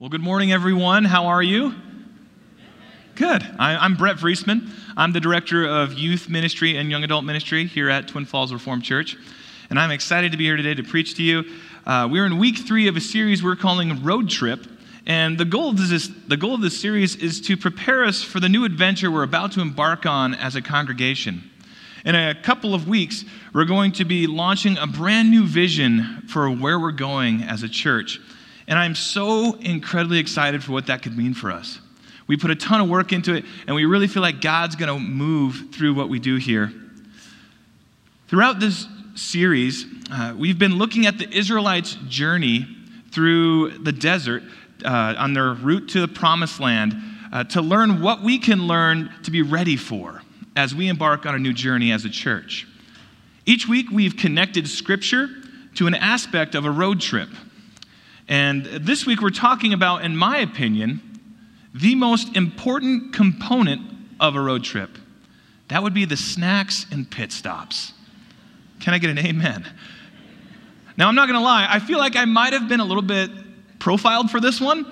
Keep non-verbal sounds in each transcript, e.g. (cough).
Well, good morning, everyone. How are you? Good. I, am Brett Friesman. I'm the director of youth ministry and young adult ministry here at Twin Falls Reformed Church. And I'm excited to be here today to preach to you. Uh, we're in week three of a series we're calling Road Trip. And the goal, of this, the goal of this series is to prepare us for the new adventure we're about to embark on as a congregation. In a couple of weeks, we're going to be launching a brand new vision for where we're going as a church. And I'm so incredibly excited for what that could mean for us. We put a ton of work into it, and we really feel like God's going to move through what we do here. Throughout this series, uh, we've been looking at the Israelites' journey through the desert uh, on their route to the promised land uh, to learn what we can learn to be ready for as we embark on a new journey as a church. Each week, we've connected scripture to an aspect of a road trip. And this week we're talking about, in my opinion, the most important component of a road trip. That would be the snacks and pit stops. Can I get an amen? Now, I'm not going to lie, I feel like I might have been a little bit profiled for this one.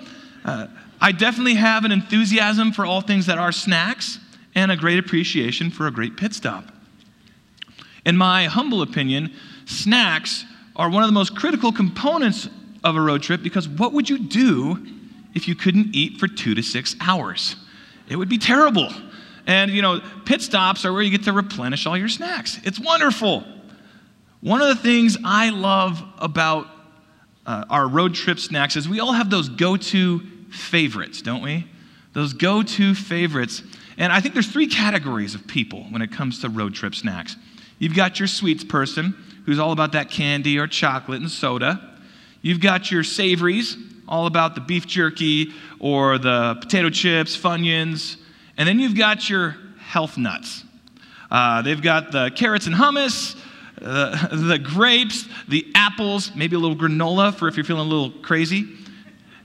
Uh, I definitely have an enthusiasm for all things that are snacks and a great appreciation for a great pit stop. In my humble opinion, snacks are one of the most critical components of a road trip because what would you do if you couldn't eat for two to six hours? It would be terrible. And, you know, pit stops are where you get to replenish all your snacks. It's wonderful. One of the things I love about uh, our road trip snacks is we all have those go to favorites, don't we? Those go to favorites. And I think there's three categories of people when it comes to road trip snacks. You've got your sweets person, who's all about that candy or chocolate and soda. You've got your savories, all about the beef jerky or the potato chips, Funyuns. And then you've got your health nuts. Uh, they've got the carrots and hummus, uh, (laughs) the grapes, the apples, maybe a little granola for if you're feeling a little crazy.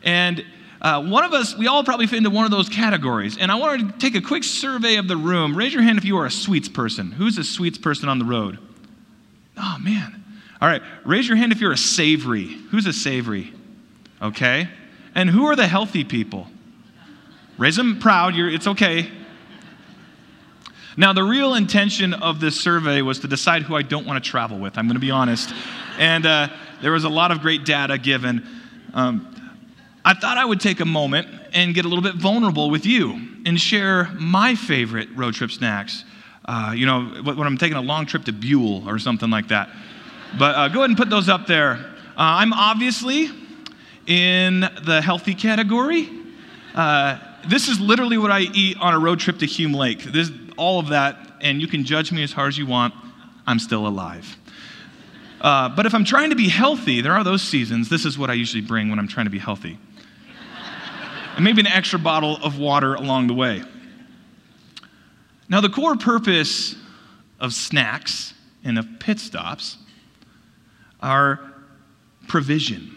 And uh, one of us, we all probably fit into one of those categories. And I wanted to take a quick survey of the room. Raise your hand if you are a sweets person. Who's a sweets person on the road? Oh, man. All right, raise your hand if you're a savory. Who's a savory? Okay. And who are the healthy people? Raise them proud. You're, it's okay. Now, the real intention of this survey was to decide who I don't want to travel with. I'm going to be honest. And uh, there was a lot of great data given. Um, I thought I would take a moment and get a little bit vulnerable with you and share my favorite road trip snacks. Uh, you know, when I'm taking a long trip to Buhl or something like that. But uh, go ahead and put those up there. Uh, I'm obviously in the healthy category. Uh, this is literally what I eat on a road trip to Hume Lake. This, all of that, and you can judge me as hard as you want. I'm still alive. Uh, but if I'm trying to be healthy, there are those seasons. This is what I usually bring when I'm trying to be healthy. and maybe an extra bottle of water along the way. Now, the core purpose of snacks and of pit stops our provision.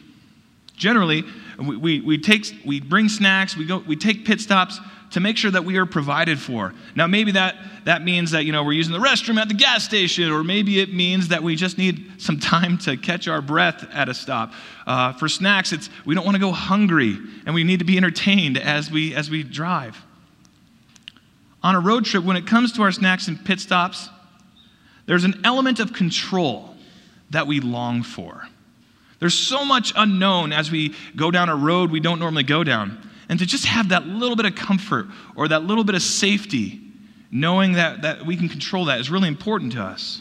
Generally, we, we, we, take, we bring snacks, we, go, we take pit stops to make sure that we are provided for. Now, maybe that, that means that, you know, we're using the restroom at the gas station, or maybe it means that we just need some time to catch our breath at a stop. Uh, for snacks, it's we don't want to go hungry, and we need to be entertained as we, as we drive. On a road trip, when it comes to our snacks and pit stops, there's an element of control that we long for. There's so much unknown as we go down a road we don't normally go down. And to just have that little bit of comfort or that little bit of safety, knowing that, that we can control that, is really important to us.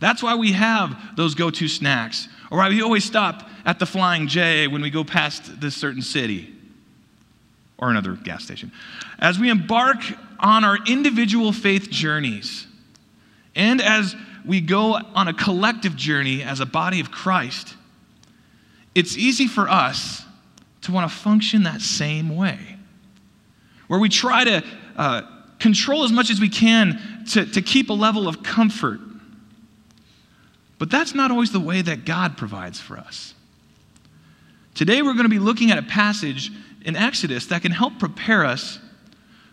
That's why we have those go to snacks, or why we always stop at the Flying J when we go past this certain city or another gas station. As we embark on our individual faith journeys, and as we go on a collective journey as a body of Christ, it's easy for us to want to function that same way, where we try to uh, control as much as we can to, to keep a level of comfort. But that's not always the way that God provides for us. Today, we're going to be looking at a passage in Exodus that can help prepare us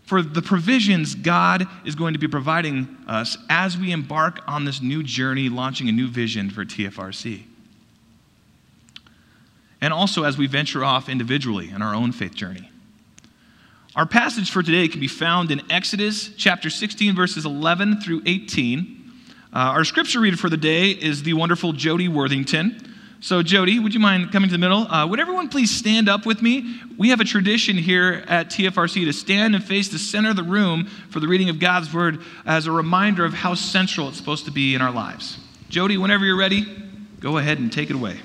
for the provisions God is going to be providing us as we embark on this new journey, launching a new vision for TFRC. and also as we venture off individually in our own faith journey. Our passage for today can be found in Exodus chapter 16, verses 11 through 18. Uh, our scripture reader for the day is the wonderful Jody Worthington. So, Jody, would you mind coming to the middle? Uh, would everyone please stand up with me? We have a tradition here at TFRC to stand and face the center of the room for the reading of God's word as a reminder of how central it's supposed to be in our lives. Jody, whenever you're ready, go ahead and take it away.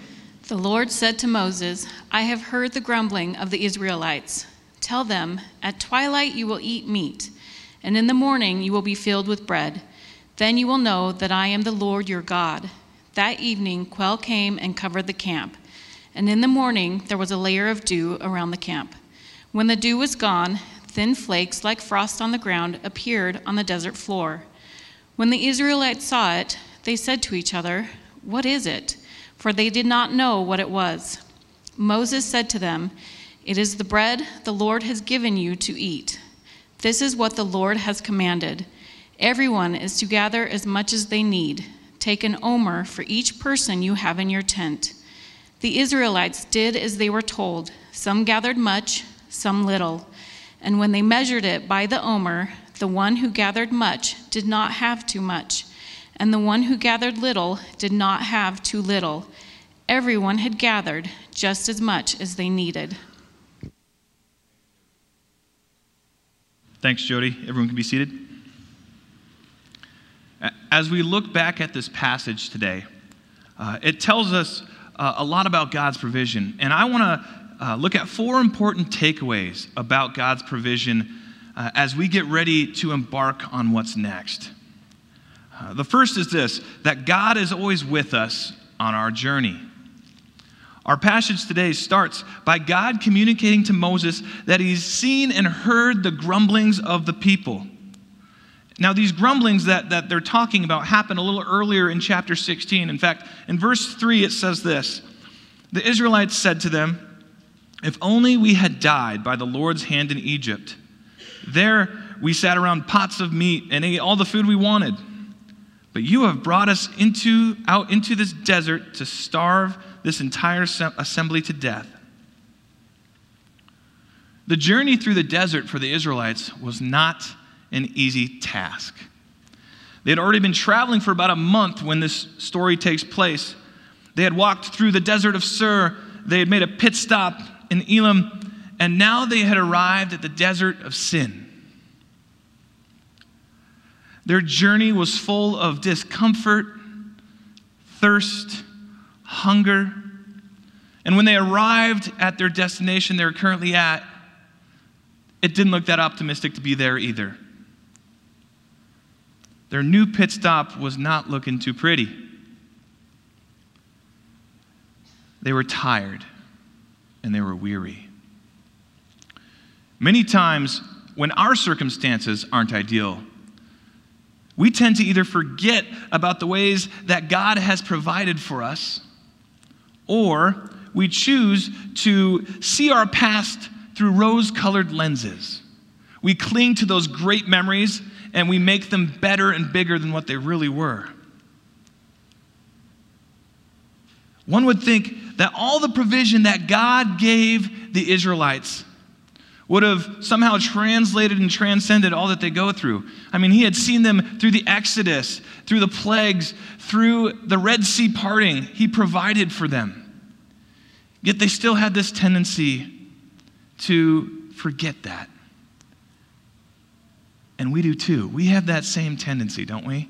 The Lord said to Moses, I have heard the grumbling of the Israelites. Tell them, At twilight you will eat meat, and in the morning you will be filled with bread. Then you will know that I am the Lord your God. That evening, quail came and covered the camp, and in the morning there was a layer of dew around the camp. When the dew was gone, thin flakes like frost on the ground appeared on the desert floor. When the Israelites saw it, they said to each other, What is it? For they did not know what it was. Moses said to them, It is the bread the Lord has given you to eat. This is what the Lord has commanded. Everyone is to gather as much as they need. Take an omer for each person you have in your tent. The Israelites did as they were told. Some gathered much, some little. And when they measured it by the omer, the one who gathered much did not have too much and the one who gathered little did not have too little. Everyone had gathered just as much as they needed. Thanks, Jody. Everyone can be seated. As we look back at this passage today, uh, it tells us uh, a lot about God's provision. And I want to uh, look at four important takeaways about God's provision uh, as we get ready to embark on what's next. Uh, the first is this that God is always with us on our journey. Our passage today starts by God communicating to Moses that he's seen and heard the grumblings of the people. Now, these grumblings that, that they're talking about happen a little earlier in chapter 16. In fact, in verse 3, it says this The Israelites said to them, If only we had died by the Lord's hand in Egypt. There we sat around pots of meat and ate all the food we wanted. But you have brought us into, out into this desert to starve this entire assembly to death. The journey through the desert for the Israelites was not an easy task. They had already been traveling for about a month when this story takes place. They had walked through the desert of Shur, they had made a pit stop in Elim, and now they had arrived at the desert of Sin. Their journey was full of discomfort, thirst, hunger. And when they arrived at their destination they're currently at, it didn't look that optimistic to be there either. Their new pit stop was not looking too pretty. They were tired and they were weary. Many times, when our circumstances aren't ideal, we tend to either forget about the ways that God has provided for us, or we choose to see our past through rose colored lenses. We cling to those great memories and we make them better and bigger than what they really were. One would think that all the provision that God gave the Israelites would have somehow translated and transcended all that they go through. I mean, he had seen them through the Exodus, through the plagues, through the Red Sea parting. He provided for them. Yet they still had this tendency to forget that. And we do too. We have that same tendency, don't we?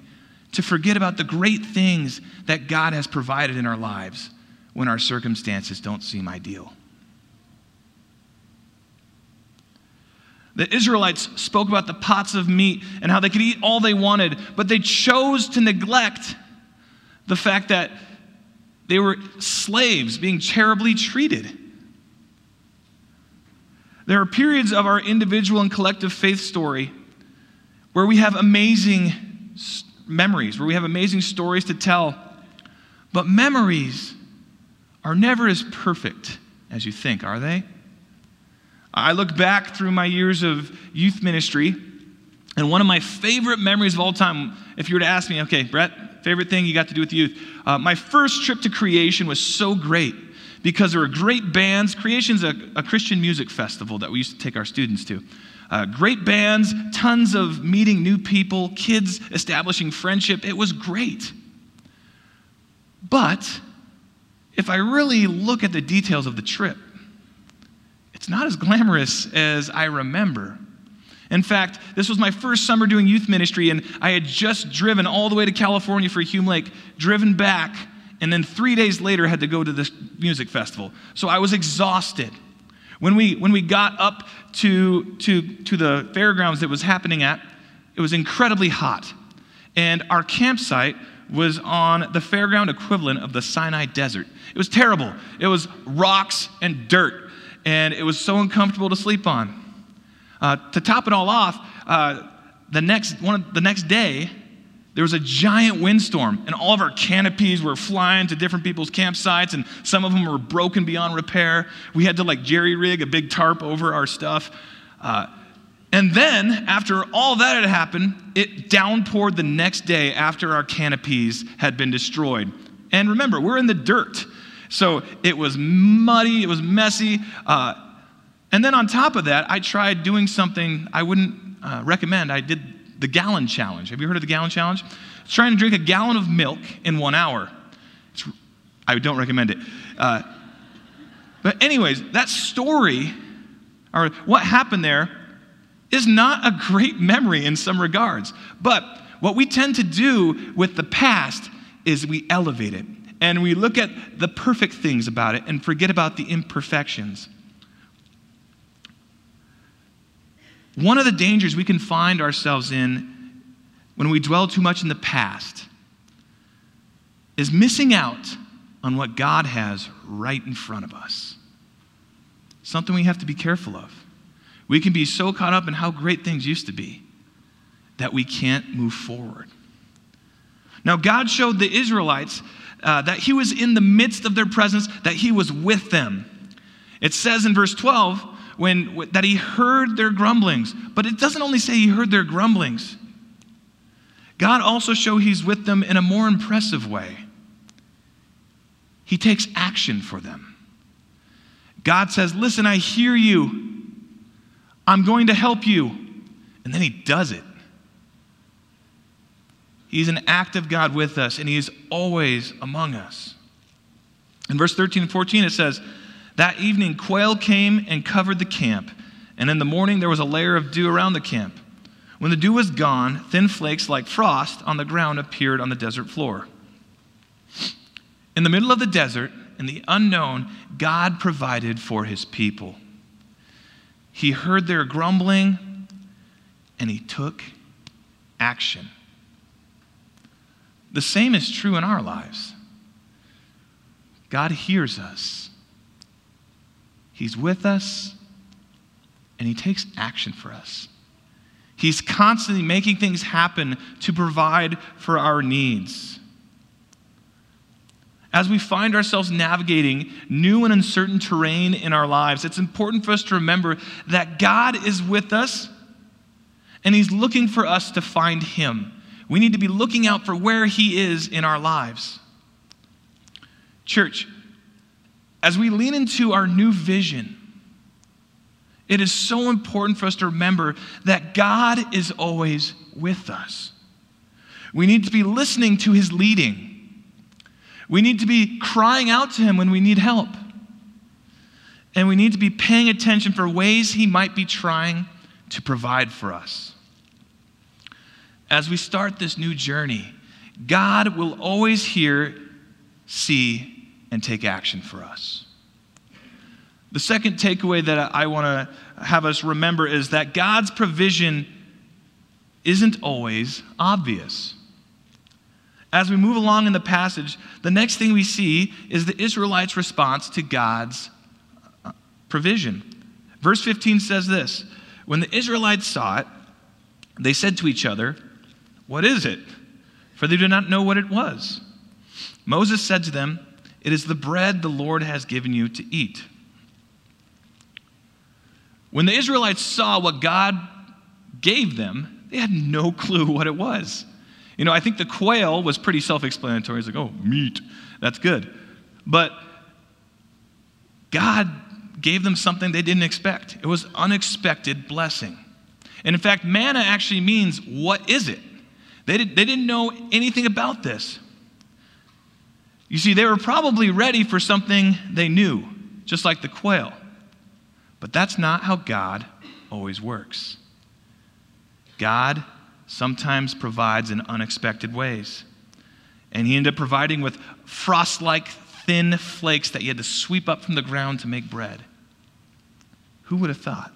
To forget about the great things that God has provided in our lives when our circumstances don't seem ideal. The Israelites spoke about the pots of meat and how they could eat all they wanted, but they chose to neglect the fact that they were slaves being terribly treated. There are periods of our individual and collective faith story where we have amazing memories, where we have amazing stories to tell, but memories are never as perfect as you think, are they? I look back through my years of youth ministry, and one of my favorite memories of all time, if you were to ask me, okay, Brett, favorite thing you got to do with youth? Uh, my first trip to creation was so great because there were great bands. Creation's a, a Christian music festival that we used to take our students to. Uh, great bands, tons of meeting new people, kids establishing friendship. It was great. But if I really look at the details of the trip, it's not as glamorous as I remember. In fact, this was my first summer doing youth ministry, and I had just driven all the way to California for Hume Lake, driven back, and then three days later had to go to this music festival. So I was exhausted. When we, when we got up to, to, to the fairgrounds that was happening at, it was incredibly hot. And our campsite was on the fairground equivalent of the Sinai Desert. It was terrible. It was rocks and dirt, and it was so uncomfortable to sleep on. Uh, to top it all off, uh, the, next, one, the next day, there was a giant windstorm, and all of our canopies were flying to different people's campsites, and some of them were broken beyond repair. We had to like jerry rig a big tarp over our stuff. Uh, and then, after all that had happened, it downpoured the next day after our canopies had been destroyed. And remember, we're in the dirt. So it was muddy, it was messy. Uh, and then on top of that, I tried doing something I wouldn't uh, recommend. I did the gallon challenge. Have you heard of the gallon challenge? It's trying to drink a gallon of milk in one hour. It's, I don't recommend it. Uh, but, anyways, that story, or what happened there, is not a great memory in some regards. But what we tend to do with the past is we elevate it and we look at the perfect things about it and forget about the imperfections. One of the dangers we can find ourselves in when we dwell too much in the past is missing out on what God has right in front of us. Something we have to be careful of. We can be so caught up in how great things used to be that we can't move forward. Now, God showed the Israelites uh, that He was in the midst of their presence, that He was with them. It says in verse 12, when, that he heard their grumblings. But it doesn't only say he heard their grumblings, God also show he's with them in a more impressive way. He takes action for them. God says, Listen, I hear you. I'm going to help you. And then he does it. He's an active God with us, and he is always among us. In verse 13 and 14, it says, that evening, quail came and covered the camp, and in the morning there was a layer of dew around the camp. When the dew was gone, thin flakes like frost on the ground appeared on the desert floor. In the middle of the desert, in the unknown, God provided for his people. He heard their grumbling and he took action. The same is true in our lives. God hears us. He's with us, and He takes action for us. He's constantly making things happen to provide for our needs. As we find ourselves navigating new and uncertain terrain in our lives, it's important for us to remember that God is with us and He's looking for us to find Him. We need to be looking out for where He is in our lives. Church, as we lean into our new vision, it is so important for us to remember that God is always with us. We need to be listening to his leading. We need to be crying out to him when we need help. And we need to be paying attention for ways he might be trying to provide for us. As we start this new journey, God will always hear, see, and take action for us. The second takeaway that I want to have us remember is that God's provision isn't always obvious. As we move along in the passage, the next thing we see is the Israelites' response to God's uh, provision. Verse 15 says this When the Israelites saw it, they said to each other, What is it? For they did not know what it was. Moses said to them, it is the bread the Lord has given you to eat. When the Israelites saw what God gave them, they had no clue what it was. You know, I think the quail was pretty self explanatory. It's like, oh, meat, that's good. But God gave them something they didn't expect. It was unexpected blessing. And in fact, manna actually means, what is it? They, did, they didn't know anything about this. You see, they were probably ready for something they knew, just like the quail. But that's not how God always works. God sometimes provides in unexpected ways. And he ended up providing with frost like thin flakes that you had to sweep up from the ground to make bread. Who would have thought?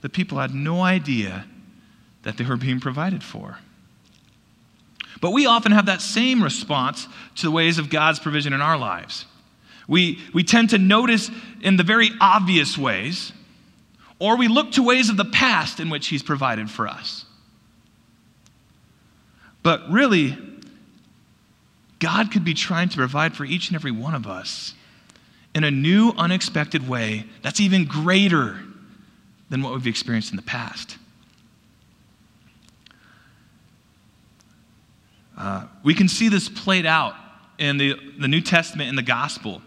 The people had no idea that they were being provided for. But we often have that same response to the ways of God's provision in our lives. We, we tend to notice in the very obvious ways, or we look to ways of the past in which He's provided for us. But really, God could be trying to provide for each and every one of us in a new, unexpected way that's even greater than what we've experienced in the past. Uh, we can see this played out in the, the New Testament in the gospel.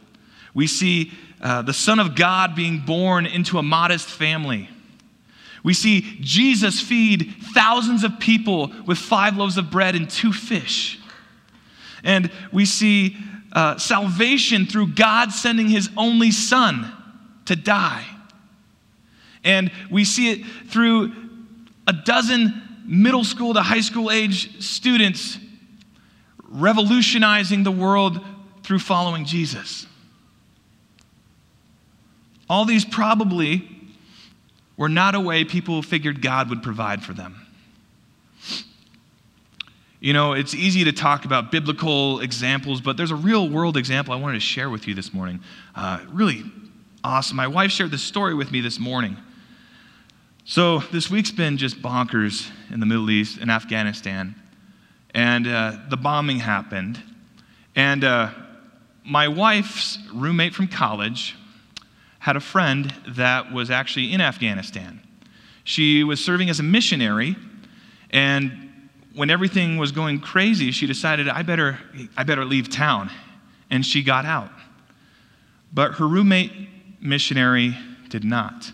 We see uh, the Son of God being born into a modest family. We see Jesus feed thousands of people with five loaves of bread and two fish. And we see uh, salvation through God sending his only Son to die. And we see it through a dozen middle school to high school age students revolutionizing the world through following Jesus. All these probably were not a way people figured God would provide for them. You know, it's easy to talk about biblical examples, but there's a real world example I wanted to share with you this morning. Uh, really awesome. My wife shared this story with me this morning. So, this week's been just bonkers in the Middle East, in Afghanistan. And uh, the bombing happened. And uh, my wife's roommate from college had a friend that was actually in Afghanistan. She was serving as a missionary, and when everything was going crazy, she decided, I better, I better leave town. And she got out. But her roommate missionary did not.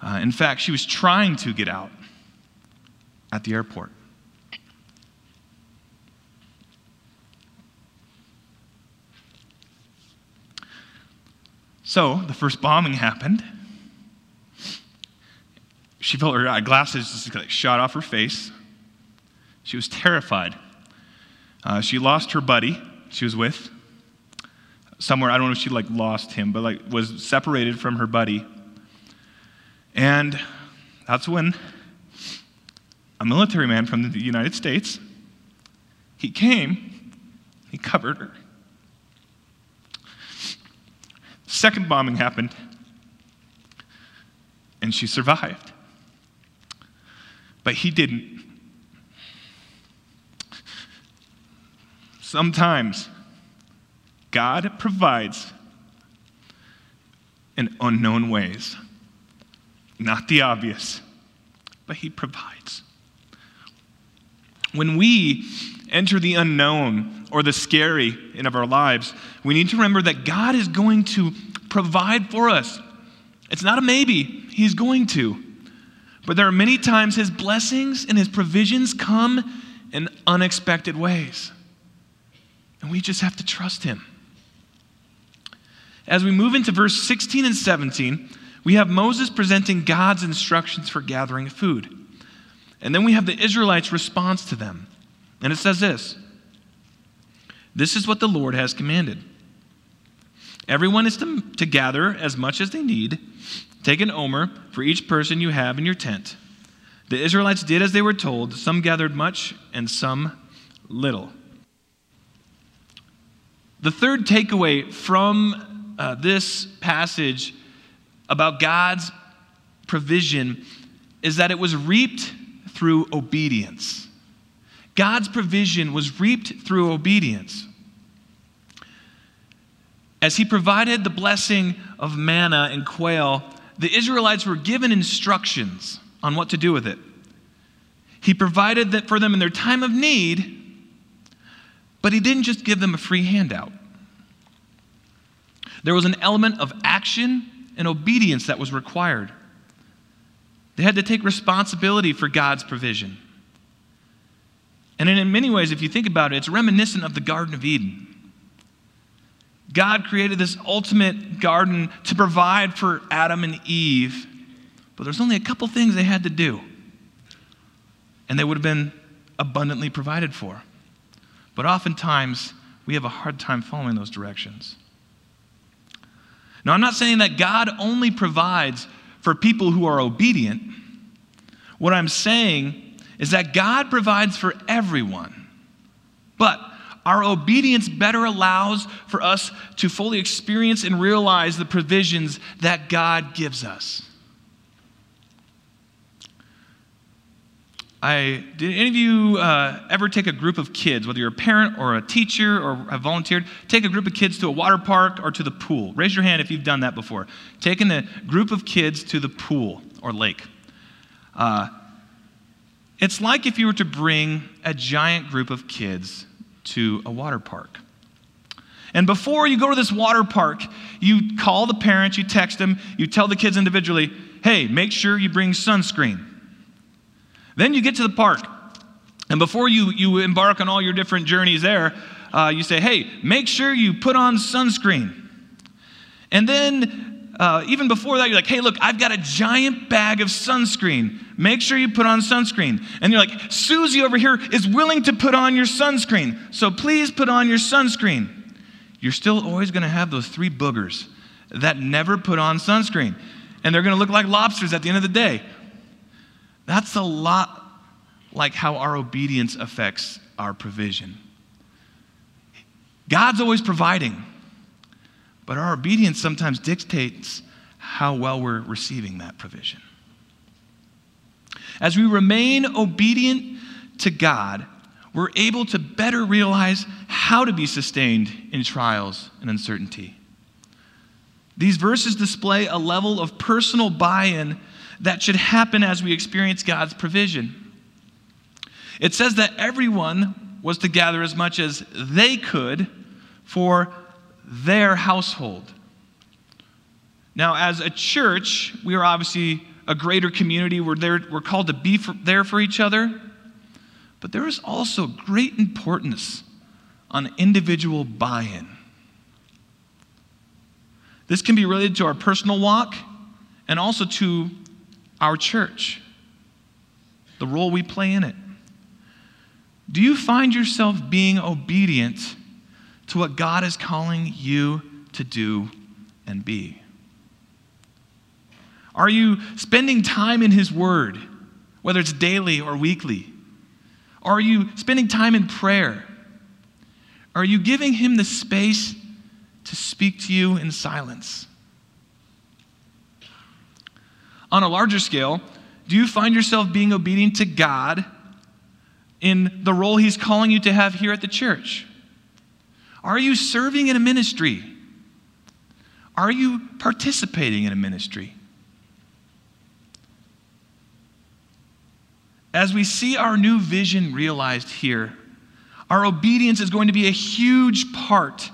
Uh, in fact, she was trying to get out at the airport. So the first bombing happened. She felt her glasses just like shot off her face. She was terrified. Uh, she lost her buddy she was with. Somewhere, I don't know if she like lost him, but like was separated from her buddy. And that's when a military man from the United States, he came, he covered her. Second bombing happened, and she survived. But he didn't. Sometimes God provides in unknown ways, not the obvious, but He provides. When we enter the unknown or the scary in of our lives, we need to remember that God is going to provide for us. It's not a maybe, He's going to. But there are many times His blessings and His provisions come in unexpected ways. And we just have to trust him. As we move into verse 16 and 17, we have Moses presenting God's instructions for gathering food. And then we have the Israelites' response to them. And it says this This is what the Lord has commanded. Everyone is to, to gather as much as they need. Take an omer for each person you have in your tent. The Israelites did as they were told. Some gathered much, and some little. The third takeaway from uh, this passage about God's provision is that it was reaped through obedience. God's provision was reaped through obedience. As he provided the blessing of manna and quail, the Israelites were given instructions on what to do with it. He provided that for them in their time of need, but he didn't just give them a free handout. There was an element of action and obedience that was required. They had to take responsibility for God's provision. And in many ways, if you think about it, it's reminiscent of the Garden of Eden. God created this ultimate garden to provide for Adam and Eve, but there's only a couple things they had to do, and they would have been abundantly provided for. But oftentimes, we have a hard time following those directions. Now, I'm not saying that God only provides for people who are obedient. What I'm saying is that God provides for everyone. But our obedience better allows for us to fully experience and realize the provisions that God gives us. I, did any of you uh, ever take a group of kids, whether you're a parent or a teacher or have volunteered, take a group of kids to a water park or to the pool? Raise your hand if you've done that before. Taking a group of kids to the pool or lake. Uh, it's like if you were to bring a giant group of kids to a water park. And before you go to this water park, you call the parents, you text them, you tell the kids individually, hey, make sure you bring sunscreen. Then you get to the park. And before you, you embark on all your different journeys there, uh, you say, hey, make sure you put on sunscreen. And then, uh, even before that, you're like, hey, look, I've got a giant bag of sunscreen. Make sure you put on sunscreen. And you're like, Susie over here is willing to put on your sunscreen. So please put on your sunscreen. You're still always going to have those three boogers that never put on sunscreen. And they're going to look like lobsters at the end of the day. That's a lot like how our obedience affects our provision. God's always providing, but our obedience sometimes dictates how well we're receiving that provision. As we remain obedient to God, we're able to better realize how to be sustained in trials and uncertainty. These verses display a level of personal buy in that should happen as we experience God's provision. It says that everyone was to gather as much as they could for their household. Now, as a church, we are obviously a greater community. We're, there, we're called to be for, there for each other. But there is also great importance on individual buy in. This can be related to our personal walk and also to our church, the role we play in it. Do you find yourself being obedient to what God is calling you to do and be? Are you spending time in His Word, whether it's daily or weekly? Are you spending time in prayer? Are you giving Him the space to speak to you in silence? On a larger scale, do you find yourself being obedient to God in the role He's calling you to have here at the church? Are you serving in a ministry? Are you participating in a ministry? As we see our new vision realized here, our obedience is going to be a huge part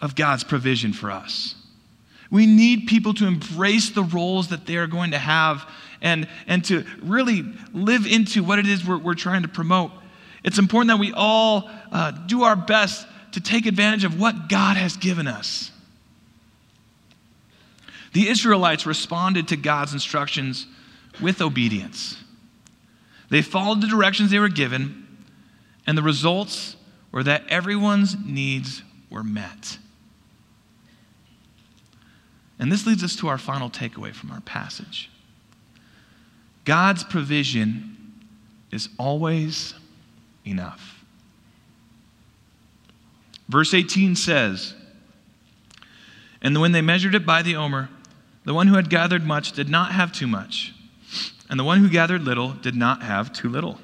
of God's provision for us. We need people to embrace the roles that they are going to have and, and to really live into what it is we're, we're trying to promote. It's important that we all uh, do our best to take advantage of what God has given us. The Israelites responded to God's instructions with obedience. They followed the directions they were given, and the results were that everyone's needs were met. And this leads us to our final takeaway from our passage God's provision is always enough. Verse 18 says, And when they measured it by the omer, the one who had gathered much did not have too much, and the one who gathered little did not have too little.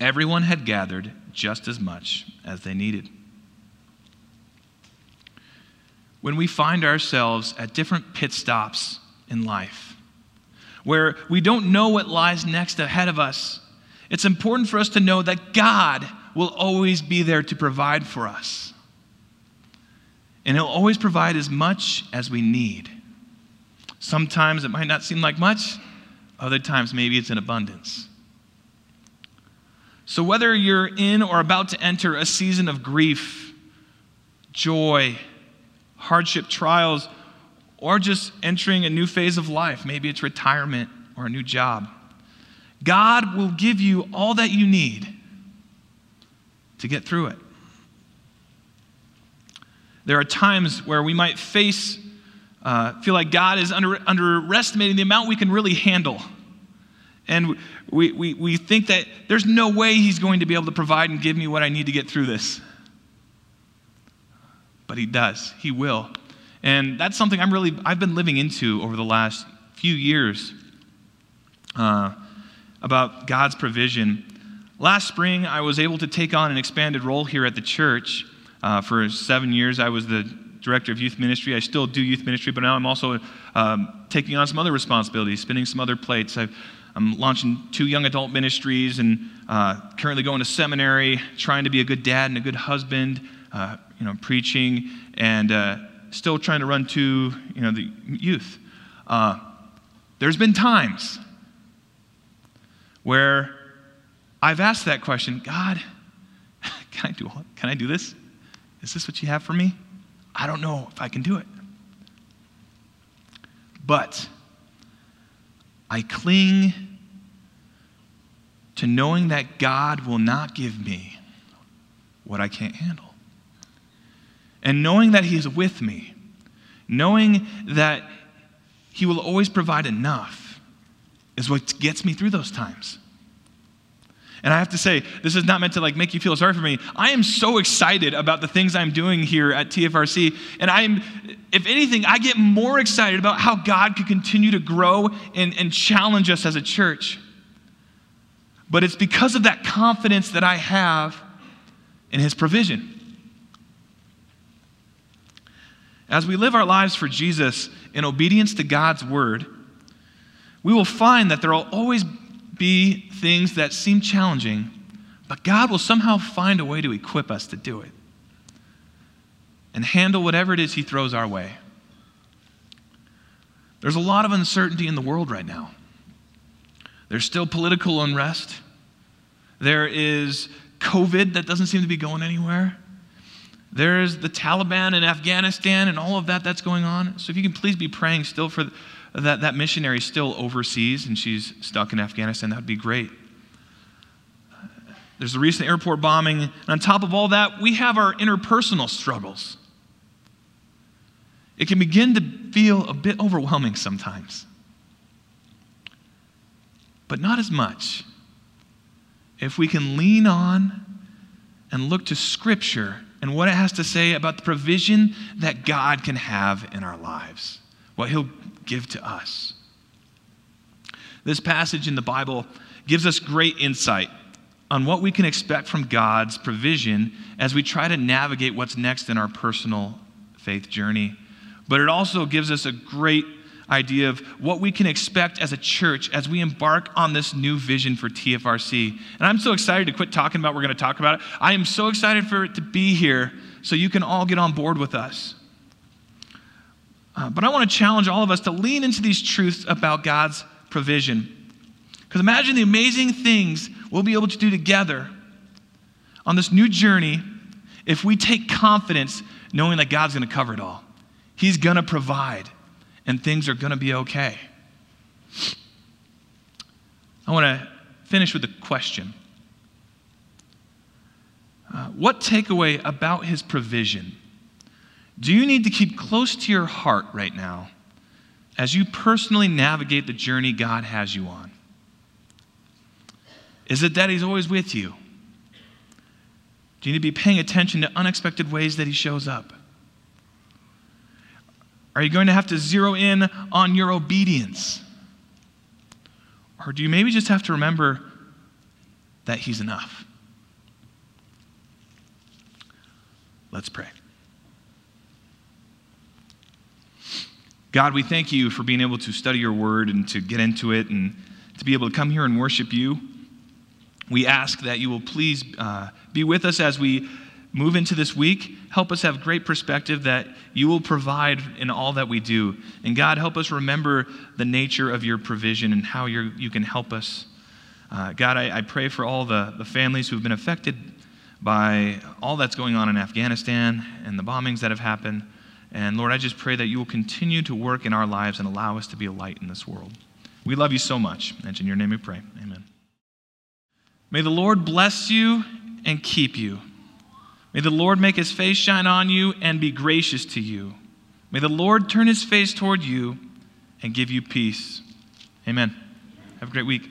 Everyone had gathered just as much as they needed. When we find ourselves at different pit stops in life, where we don't know what lies next ahead of us, it's important for us to know that God will always be there to provide for us. and He'll always provide as much as we need. Sometimes it might not seem like much, other times maybe it's in abundance. So, whether you're in or about to enter a season of grief, joy, hardship, trials, or just entering a new phase of life, maybe it's retirement or a new job, God will give you all that you need to get through it. There are times where we might face, uh, feel like God is under, underestimating the amount we can really handle. And we, we, we think that there's no way He's going to be able to provide and give me what I need to get through this. But He does, He will. And that's something I'm really, I've been living into over the last few years uh, about God's provision. Last spring, I was able to take on an expanded role here at the church. Uh, for seven years, I was the director of youth ministry. I still do youth ministry, but now I'm also um, taking on some other responsibilities, spinning some other plates. i am launching two young adult ministries and uh, currently going to seminary, trying to be a good dad and a good husband, uh, you know, preaching, and uh, still trying to run to, you know, the youth. Uh, there's been times where I've asked that question God, (laughs) can I do, can I do this? Is this what you have for me? I don't know if I can do it. But I cling to knowing that God will not give me what I can't handle. And knowing that He is with me, knowing that He will always provide enough, is what gets me through those times. And I have to say, this is not meant to like make you feel sorry for me. I am so excited about the things I'm doing here at TFRC. And I'm, if anything, I get more excited about how God could continue to grow and, and challenge us as a church. But it's because of that confidence that I have in His provision. As we live our lives for Jesus in obedience to God's word, we will find that there will always be things that seem challenging, but God will somehow find a way to equip us to do it and handle whatever it is He throws our way. There's a lot of uncertainty in the world right now. There's still political unrest. There is COVID that doesn't seem to be going anywhere. There's the Taliban in Afghanistan and all of that that's going on. So if you can please be praying still for that, that missionary still overseas and she's stuck in Afghanistan, that would be great. There's the recent airport bombing. And on top of all that, we have our interpersonal struggles. It can begin to feel a bit overwhelming sometimes, but not as much. If we can lean on and look to Scripture and what it has to say about the provision that God can have in our lives, what He'll give to us. This passage in the Bible gives us great insight on what we can expect from God's provision as we try to navigate what's next in our personal faith journey. But it also gives us a great idea of what we can expect as a church as we embark on this new vision for TFRC. And I'm so excited to quit talking about we're going to talk about it. I am so excited for it to be here so you can all get on board with us. Uh, but I want to challenge all of us to lean into these truths about God's provision. Because imagine the amazing things we'll be able to do together on this new journey if we take confidence knowing that God's going to cover it all. He's going to provide, and things are going to be okay. I want to finish with a question. Uh, what takeaway about his provision do you need to keep close to your heart right now as you personally navigate the journey God has you on? Is it that He's always with you? Do you need to be paying attention to unexpected ways that He shows up? Are you going to have to zero in on your obedience? Or do you maybe just have to remember that He's enough? Let's pray. God, we thank you for being able to study your word and to get into it and to be able to come here and worship you. We ask that you will please uh, be with us as we move into this week, help us have great perspective that you will provide in all that we do. And God, help us remember the nature of your provision and how you can help us. Uh, God, I, I pray for all the, the families who've been affected by all that's going on in Afghanistan and the bombings that have happened. And Lord, I just pray that you will continue to work in our lives and allow us to be a light in this world. We love you so much. And in your name we pray. Amen. May the Lord bless you and keep you. May the Lord make his face shine on you and be gracious to you. May the Lord turn his face toward you and give you peace. Amen. Have a great week.